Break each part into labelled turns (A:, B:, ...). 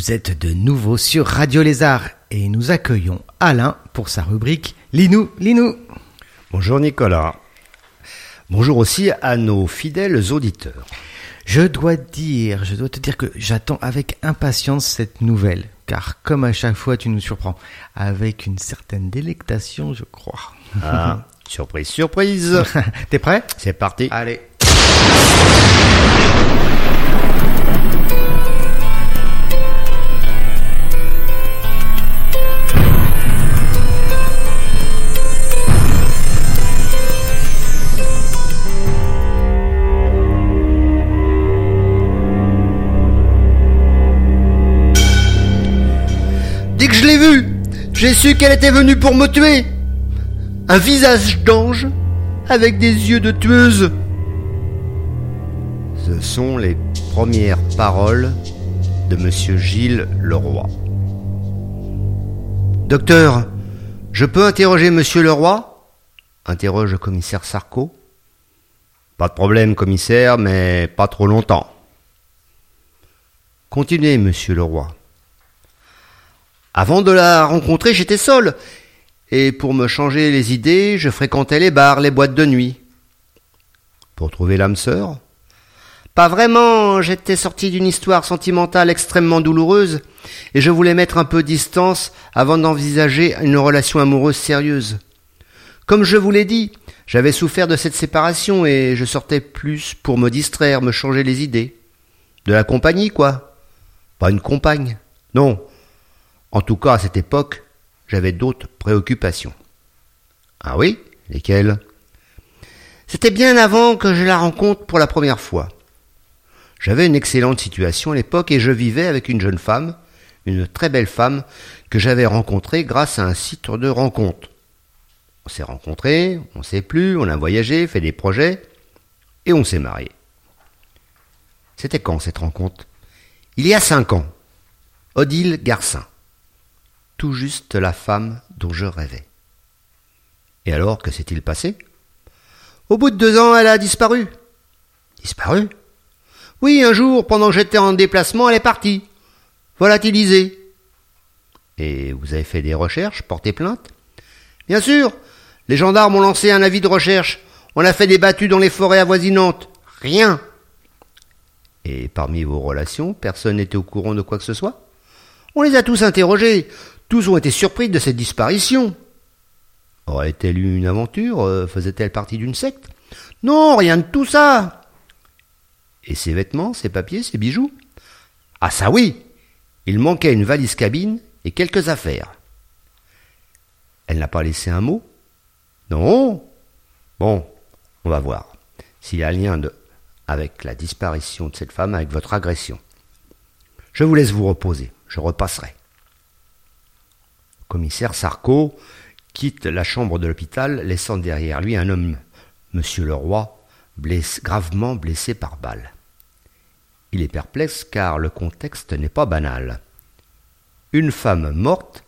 A: Vous êtes de nouveau sur Radio Lézard et nous accueillons Alain pour sa rubrique Linou, Linou.
B: Bonjour Nicolas. Bonjour aussi à nos fidèles auditeurs.
A: Je dois dire, je dois te dire que j'attends avec impatience cette nouvelle, car comme à chaque fois tu nous surprends, avec une certaine délectation je crois.
B: Ah, surprise, surprise.
A: T'es prêt?
B: C'est parti.
A: Allez.
B: Dès que je l'ai vue, j'ai su qu'elle était venue pour me tuer. Un visage d'ange avec des yeux de tueuse. Ce sont les premières paroles de Monsieur Gilles Leroy. Docteur, je peux interroger Monsieur Leroy? Interroge le commissaire Sarko. Pas de problème, commissaire, mais pas trop longtemps. Continuez, Monsieur Leroy. Avant de la rencontrer, j'étais seul. Et pour me changer les idées, je fréquentais les bars, les boîtes de nuit. Pour trouver l'âme sœur? Pas vraiment, j'étais sorti d'une histoire sentimentale extrêmement douloureuse, et je voulais mettre un peu de distance avant d'envisager une relation amoureuse sérieuse. Comme je vous l'ai dit, j'avais souffert de cette séparation et je sortais plus pour me distraire, me changer les idées. De la compagnie, quoi. Pas une compagne. Non, en tout cas, à cette époque, j'avais d'autres préoccupations. Ah oui? Lesquelles? C'était bien avant que je la rencontre pour la première fois. J'avais une excellente situation à l'époque et je vivais avec une jeune femme, une très belle femme, que j'avais rencontrée grâce à un site de rencontre. On s'est rencontrés, on s'est plus, on a voyagé, fait des projets, et on s'est mariés. C'était quand cette rencontre? Il y a cinq ans. Odile Garcin tout juste la femme dont je rêvais. Et alors, que s'est-il passé? Au bout de deux ans, elle a disparu. Disparu? Oui, un jour, pendant que j'étais en déplacement, elle est partie. Volatilisée. Et vous avez fait des recherches, porté plainte? Bien sûr. Les gendarmes ont lancé un avis de recherche. On a fait des battues dans les forêts avoisinantes. Rien. Et parmi vos relations, personne n'était au courant de quoi que ce soit? On les a tous interrogés. Tous ont été surpris de cette disparition. Aurait-elle eu une aventure euh, Faisait-elle partie d'une secte? Non, rien de tout ça. Et ses vêtements, ses papiers, ses bijoux? Ah ça oui Il manquait une valise cabine et quelques affaires. Elle n'a pas laissé un mot? Non Bon, on va voir s'il y a un lien de, avec la disparition de cette femme, avec votre agression. Je vous laisse vous reposer, je repasserai commissaire Sarko quitte la chambre de l'hôpital, laissant derrière lui un homme, Monsieur Leroy, gravement blessé par balle. Il est perplexe car le contexte n'est pas banal. Une femme morte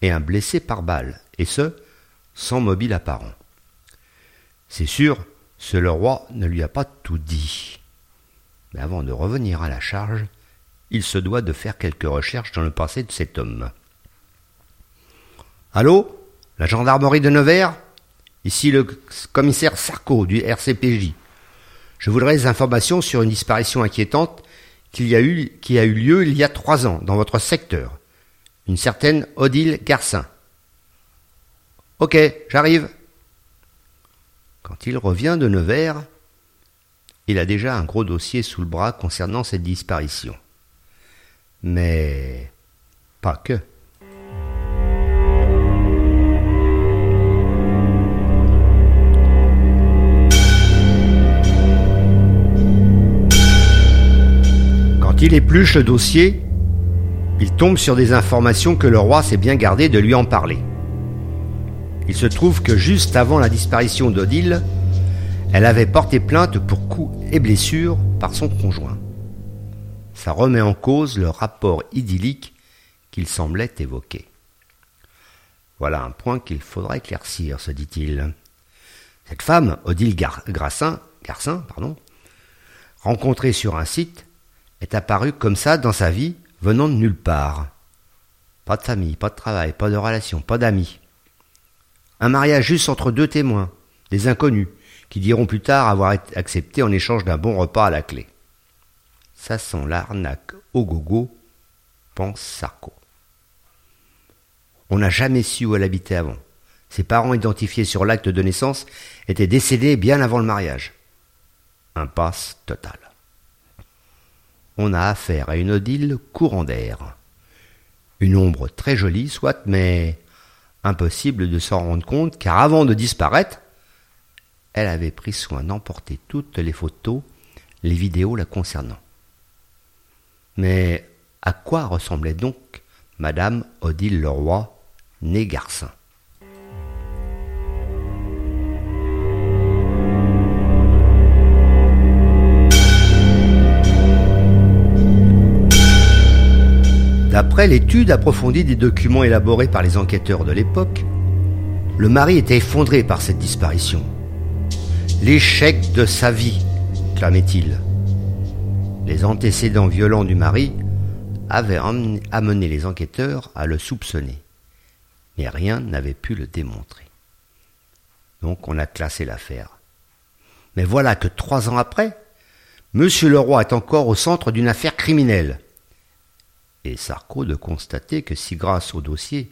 B: et un blessé par balle, et ce, sans mobile apparent. C'est sûr, ce Leroy ne lui a pas tout dit. Mais avant de revenir à la charge, il se doit de faire quelques recherches dans le passé de cet homme. Allô La gendarmerie de Nevers Ici le commissaire Sarko du RCPJ. Je voudrais des informations sur une disparition inquiétante qui a eu lieu il y a trois ans dans votre secteur. Une certaine Odile Garcin. Ok, j'arrive. Quand il revient de Nevers, il a déjà un gros dossier sous le bras concernant cette disparition. Mais pas que. Quand il épluche le dossier, il tombe sur des informations que le roi s'est bien gardé de lui en parler. Il se trouve que juste avant la disparition d'Odile, elle avait porté plainte pour coups et blessures par son conjoint. Ça remet en cause le rapport idyllique qu'il semblait évoquer. Voilà un point qu'il faudra éclaircir, se dit-il. Cette femme, Odile Garcin, Garcin pardon, rencontrée sur un site, est apparu comme ça dans sa vie venant de nulle part. Pas de famille, pas de travail, pas de relation, pas d'amis. Un mariage juste entre deux témoins, des inconnus, qui diront plus tard avoir accepté en échange d'un bon repas à la clé. Ça sent l'arnaque au gogo, pense Sarko. On n'a jamais su où elle habitait avant. Ses parents identifiés sur l'acte de naissance étaient décédés bien avant le mariage. Impasse totale. On a affaire à une Odile courant d'air. Une ombre très jolie, soit, mais impossible de s'en rendre compte, car avant de disparaître, elle avait pris soin d'emporter toutes les photos, les vidéos la concernant. Mais à quoi ressemblait donc Madame Odile Leroy, née Garcin? D'après l'étude approfondie des documents élaborés par les enquêteurs de l'époque, le mari était effondré par cette disparition. L'échec de sa vie, clamait-il. Les antécédents violents du mari avaient amené les enquêteurs à le soupçonner, mais rien n'avait pu le démontrer. Donc on a classé l'affaire. Mais voilà que trois ans après, M. Leroy est encore au centre d'une affaire criminelle et Sarko de constater que si grâce au dossier,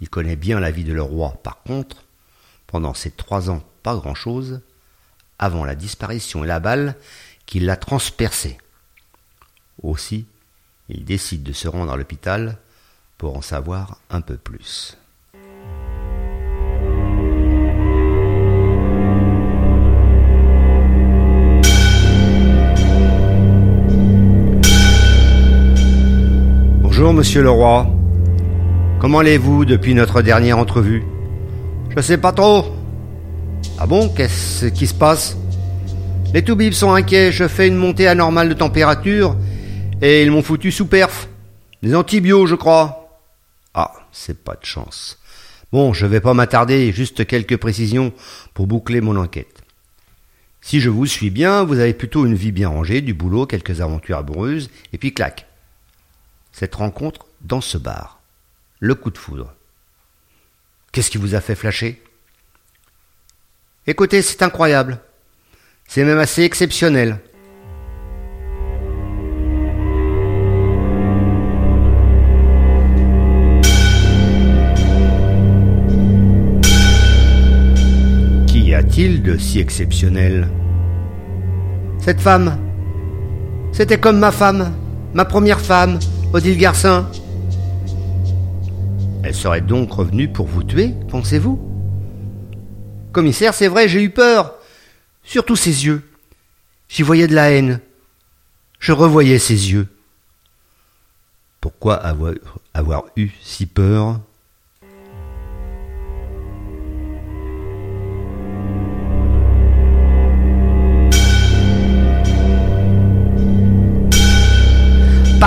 B: il connaît bien la vie de le roi, par contre, pendant ces trois ans, pas grand-chose, avant la disparition et la balle qui l'a transpercé. Aussi, il décide de se rendre à l'hôpital pour en savoir un peu plus. Bonjour, monsieur le roi. Comment allez-vous depuis notre dernière entrevue? Je sais pas trop. Ah bon, qu'est-ce qui se passe? Les toubibs sont inquiets, je fais une montée anormale de température et ils m'ont foutu sous perf. Des antibiotiques, je crois. Ah, c'est pas de chance. Bon, je vais pas m'attarder, juste quelques précisions pour boucler mon enquête. Si je vous suis bien, vous avez plutôt une vie bien rangée, du boulot, quelques aventures amoureuses, et puis clac cette rencontre dans ce bar. Le coup de foudre. Qu'est-ce qui vous a fait flasher? Écoutez, c'est incroyable. C'est même assez exceptionnel. Qu'y a-t-il de si exceptionnel? Cette femme. C'était comme ma femme, ma première femme, Odile Garcin Elle serait donc revenue pour vous tuer, pensez-vous? Commissaire, c'est vrai, j'ai eu peur. Surtout ses yeux. J'y voyais de la haine. Je revoyais ses yeux. Pourquoi avoir, avoir eu si peur?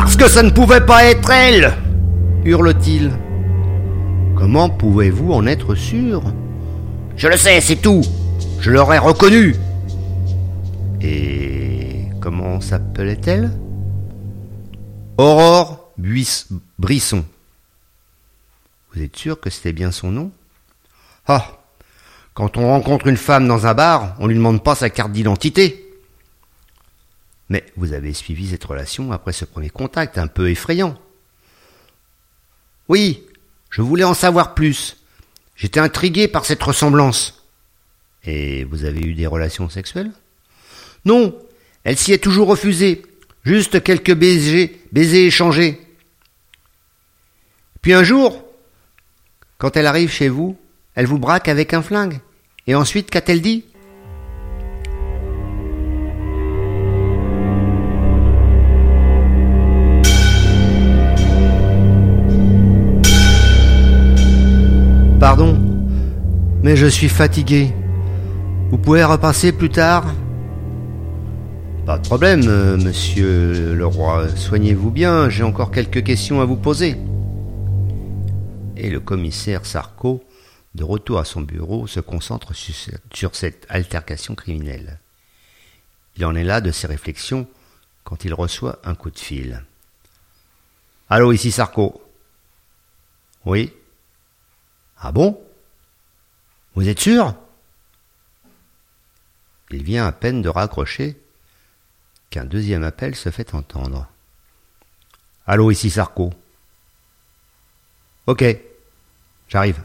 B: Parce que ça ne pouvait pas être elle hurle-t-il. Comment pouvez-vous en être sûr? Je le sais, c'est tout. Je l'aurais reconnu. Et comment s'appelait-elle? Aurore Brisson. Vous êtes sûr que c'était bien son nom? Ah Quand on rencontre une femme dans un bar, on ne lui demande pas sa carte d'identité. Mais vous avez suivi cette relation après ce premier contact un peu effrayant. Oui, je voulais en savoir plus. J'étais intrigué par cette ressemblance. Et vous avez eu des relations sexuelles? Non, elle s'y est toujours refusée. Juste quelques baisers, baisers échangés. Puis un jour, quand elle arrive chez vous, elle vous braque avec un flingue. Et ensuite, qu'a-t-elle dit? Mais je suis fatigué. Vous pouvez repasser plus tard Pas de problème, euh, monsieur le roi. Soignez-vous bien, j'ai encore quelques questions à vous poser. Et le commissaire Sarko, de retour à son bureau, se concentre sur cette altercation criminelle. Il en est là de ses réflexions quand il reçoit un coup de fil. Allô, ici Sarko. Oui. Ah bon? Vous êtes sûr? Il vient à peine de raccrocher qu'un deuxième appel se fait entendre. Allô, ici Sarko. Ok, j'arrive.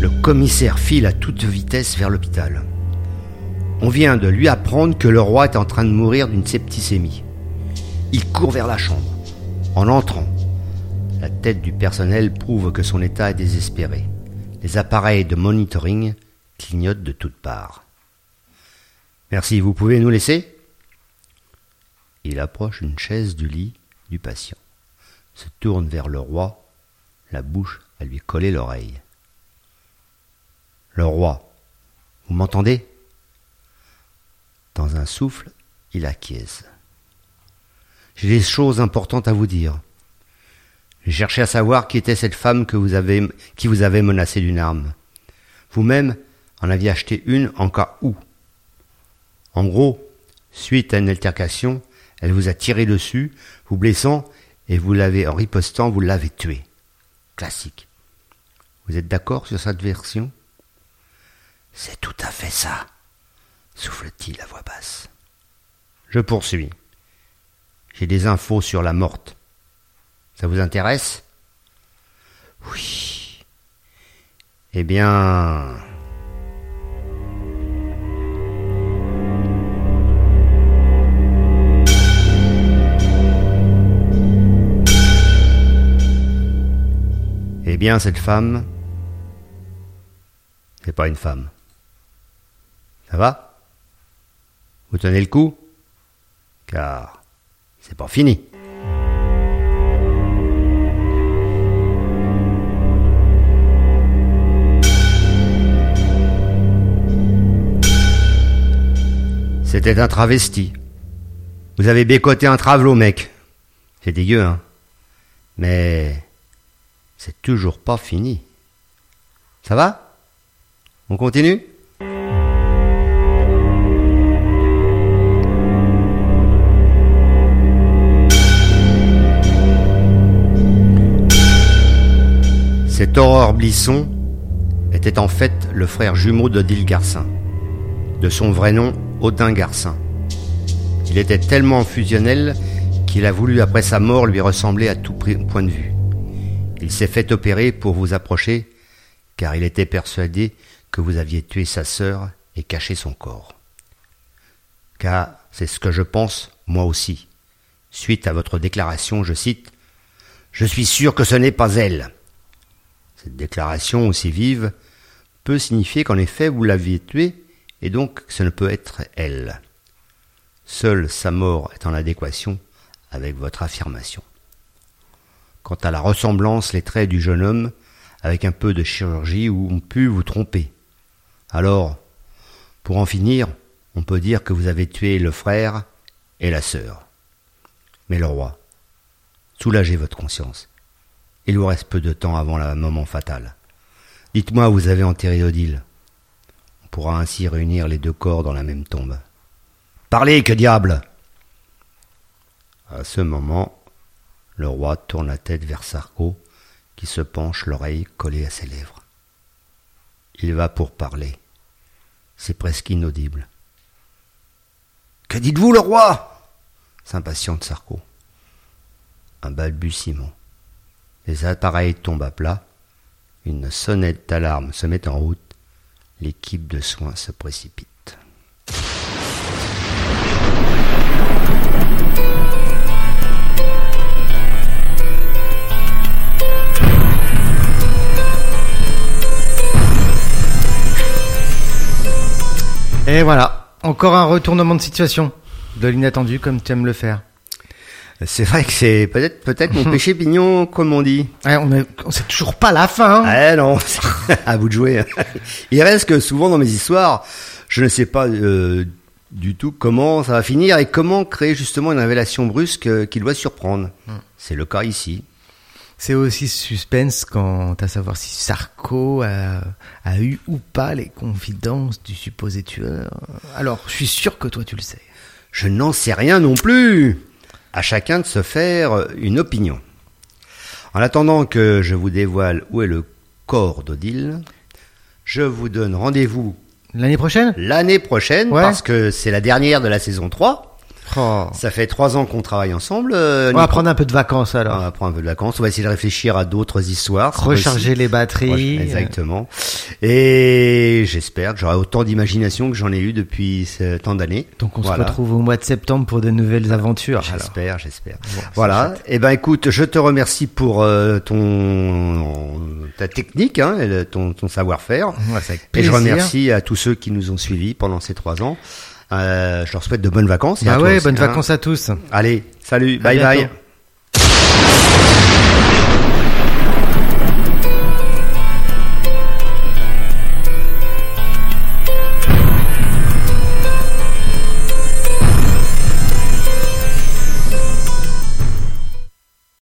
B: Le commissaire file à toute vitesse vers l'hôpital. On vient de lui apprendre que le roi est en train de mourir d'une septicémie. Il court vers la chambre. En entrant, la tête du personnel prouve que son état est désespéré. Les appareils de monitoring clignotent de toutes parts. Merci, vous pouvez nous laisser? Il approche une chaise du lit du patient, se tourne vers le roi, la bouche à lui coller l'oreille. Le roi, vous m'entendez? Dans un souffle, il acquiesce. J'ai des choses importantes à vous dire. J'ai cherché à savoir qui était cette femme qui vous avait menacé d'une arme. Vous-même en aviez acheté une en cas où. En gros, suite à une altercation, elle vous a tiré dessus, vous blessant, et vous l'avez, en ripostant, vous l'avez tuée. Classique. Vous êtes d'accord sur cette version? C'est tout à fait ça, souffle-t-il à voix basse. Je poursuis. J'ai des infos sur la morte. Ça vous intéresse? Oui. Eh bien... Eh bien, cette femme, c'est pas une femme. Ça va? Vous tenez le coup Car c'est pas fini. C'était un travesti. Vous avez bécoté un travelot, mec. C'est dégueu, hein. Mais c'est toujours pas fini. Ça va? On continue? Horreur Blisson était en fait le frère jumeau d'Odile Garcin, de son vrai nom Odin Garcin. Il était tellement fusionnel qu'il a voulu après sa mort lui ressembler à tout point de vue. Il s'est fait opérer pour vous approcher, car il était persuadé que vous aviez tué sa sœur et caché son corps. Car c'est ce que je pense, moi aussi. Suite à votre déclaration, je cite, Je suis sûr que ce n'est pas elle. Cette déclaration aussi vive peut signifier qu'en effet vous l'aviez tuée, et donc ce ne peut être elle. Seule sa mort est en adéquation avec votre affirmation. Quant à la ressemblance, les traits du jeune homme, avec un peu de chirurgie, ont pu vous tromper. Alors, pour en finir, on peut dire que vous avez tué le frère et la sœur. Mais le roi, soulagez votre conscience. Il vous reste peu de temps avant le moment fatal. Dites-moi vous avez enterré Odile. On pourra ainsi réunir les deux corps dans la même tombe. Parlez, que diable À ce moment, le roi tourne la tête vers Sarko, qui se penche, l'oreille collée à ses lèvres. Il va pour parler. C'est presque inaudible. Que dites-vous, le roi? S'impatiente Sarko. Un balbutiement. Les appareils tombent à plat. Une sonnette d'alarme se met en route. L'équipe de soins se précipite.
A: Et voilà, encore un retournement de situation, de l'inattendu comme tu aimes le faire.
B: C'est vrai que c'est peut-être peut-être mon péché pignon, comme on dit.
A: Ouais, on, est, on sait toujours pas la fin. Hein.
B: Eh non, à vous de jouer. Il reste que souvent dans mes histoires, je ne sais pas euh, du tout comment ça va finir et comment créer justement une révélation brusque euh, qui doit surprendre.
A: Hmm.
B: C'est le cas ici.
A: C'est aussi suspense quant à savoir si Sarko a, a eu ou pas les confidences du supposé tueur. Alors, je suis sûr que toi tu le sais.
B: Je n'en sais rien non plus. À chacun de se faire une opinion. En attendant que je vous dévoile où est le corps d'Odile, je vous donne rendez-vous
A: L'année prochaine?
B: l'année prochaine
A: Ouais.
B: parce que c'est la dernière de la saison 3.
A: Oh.
B: Ça fait trois ans qu'on travaille ensemble. euh,
A: On va prendre un peu de vacances
B: On
A: alors.
B: va prendre un peu de vacances. On va essayer de réfléchir à d'autres histoires.
A: Recharger les batteries.
B: Exactement. Et j'espère que j'aurai autant d'imagination que j'en ai eu depuis temps d'années.
A: Donc on
B: Voilà.
A: se retrouve au mois de septembre pour de nouvelles aventures.
B: J'espère, j'espère.
A: Bon,
B: voilà. Eh ben, écoute, je te remercie pour euh, ton ta technique, hein, et le- ton, ton savoir-faire.
A: Ouais,
B: Et je remercie à tous ceux qui nous ont suivis pendant ces trois ans. Euh, je leur souhaite de bonnes vacances.
A: Bah ouais, bonnes
B: hein.
A: vacances à tous.
B: Allez, salut,
A: À
B: bye bye.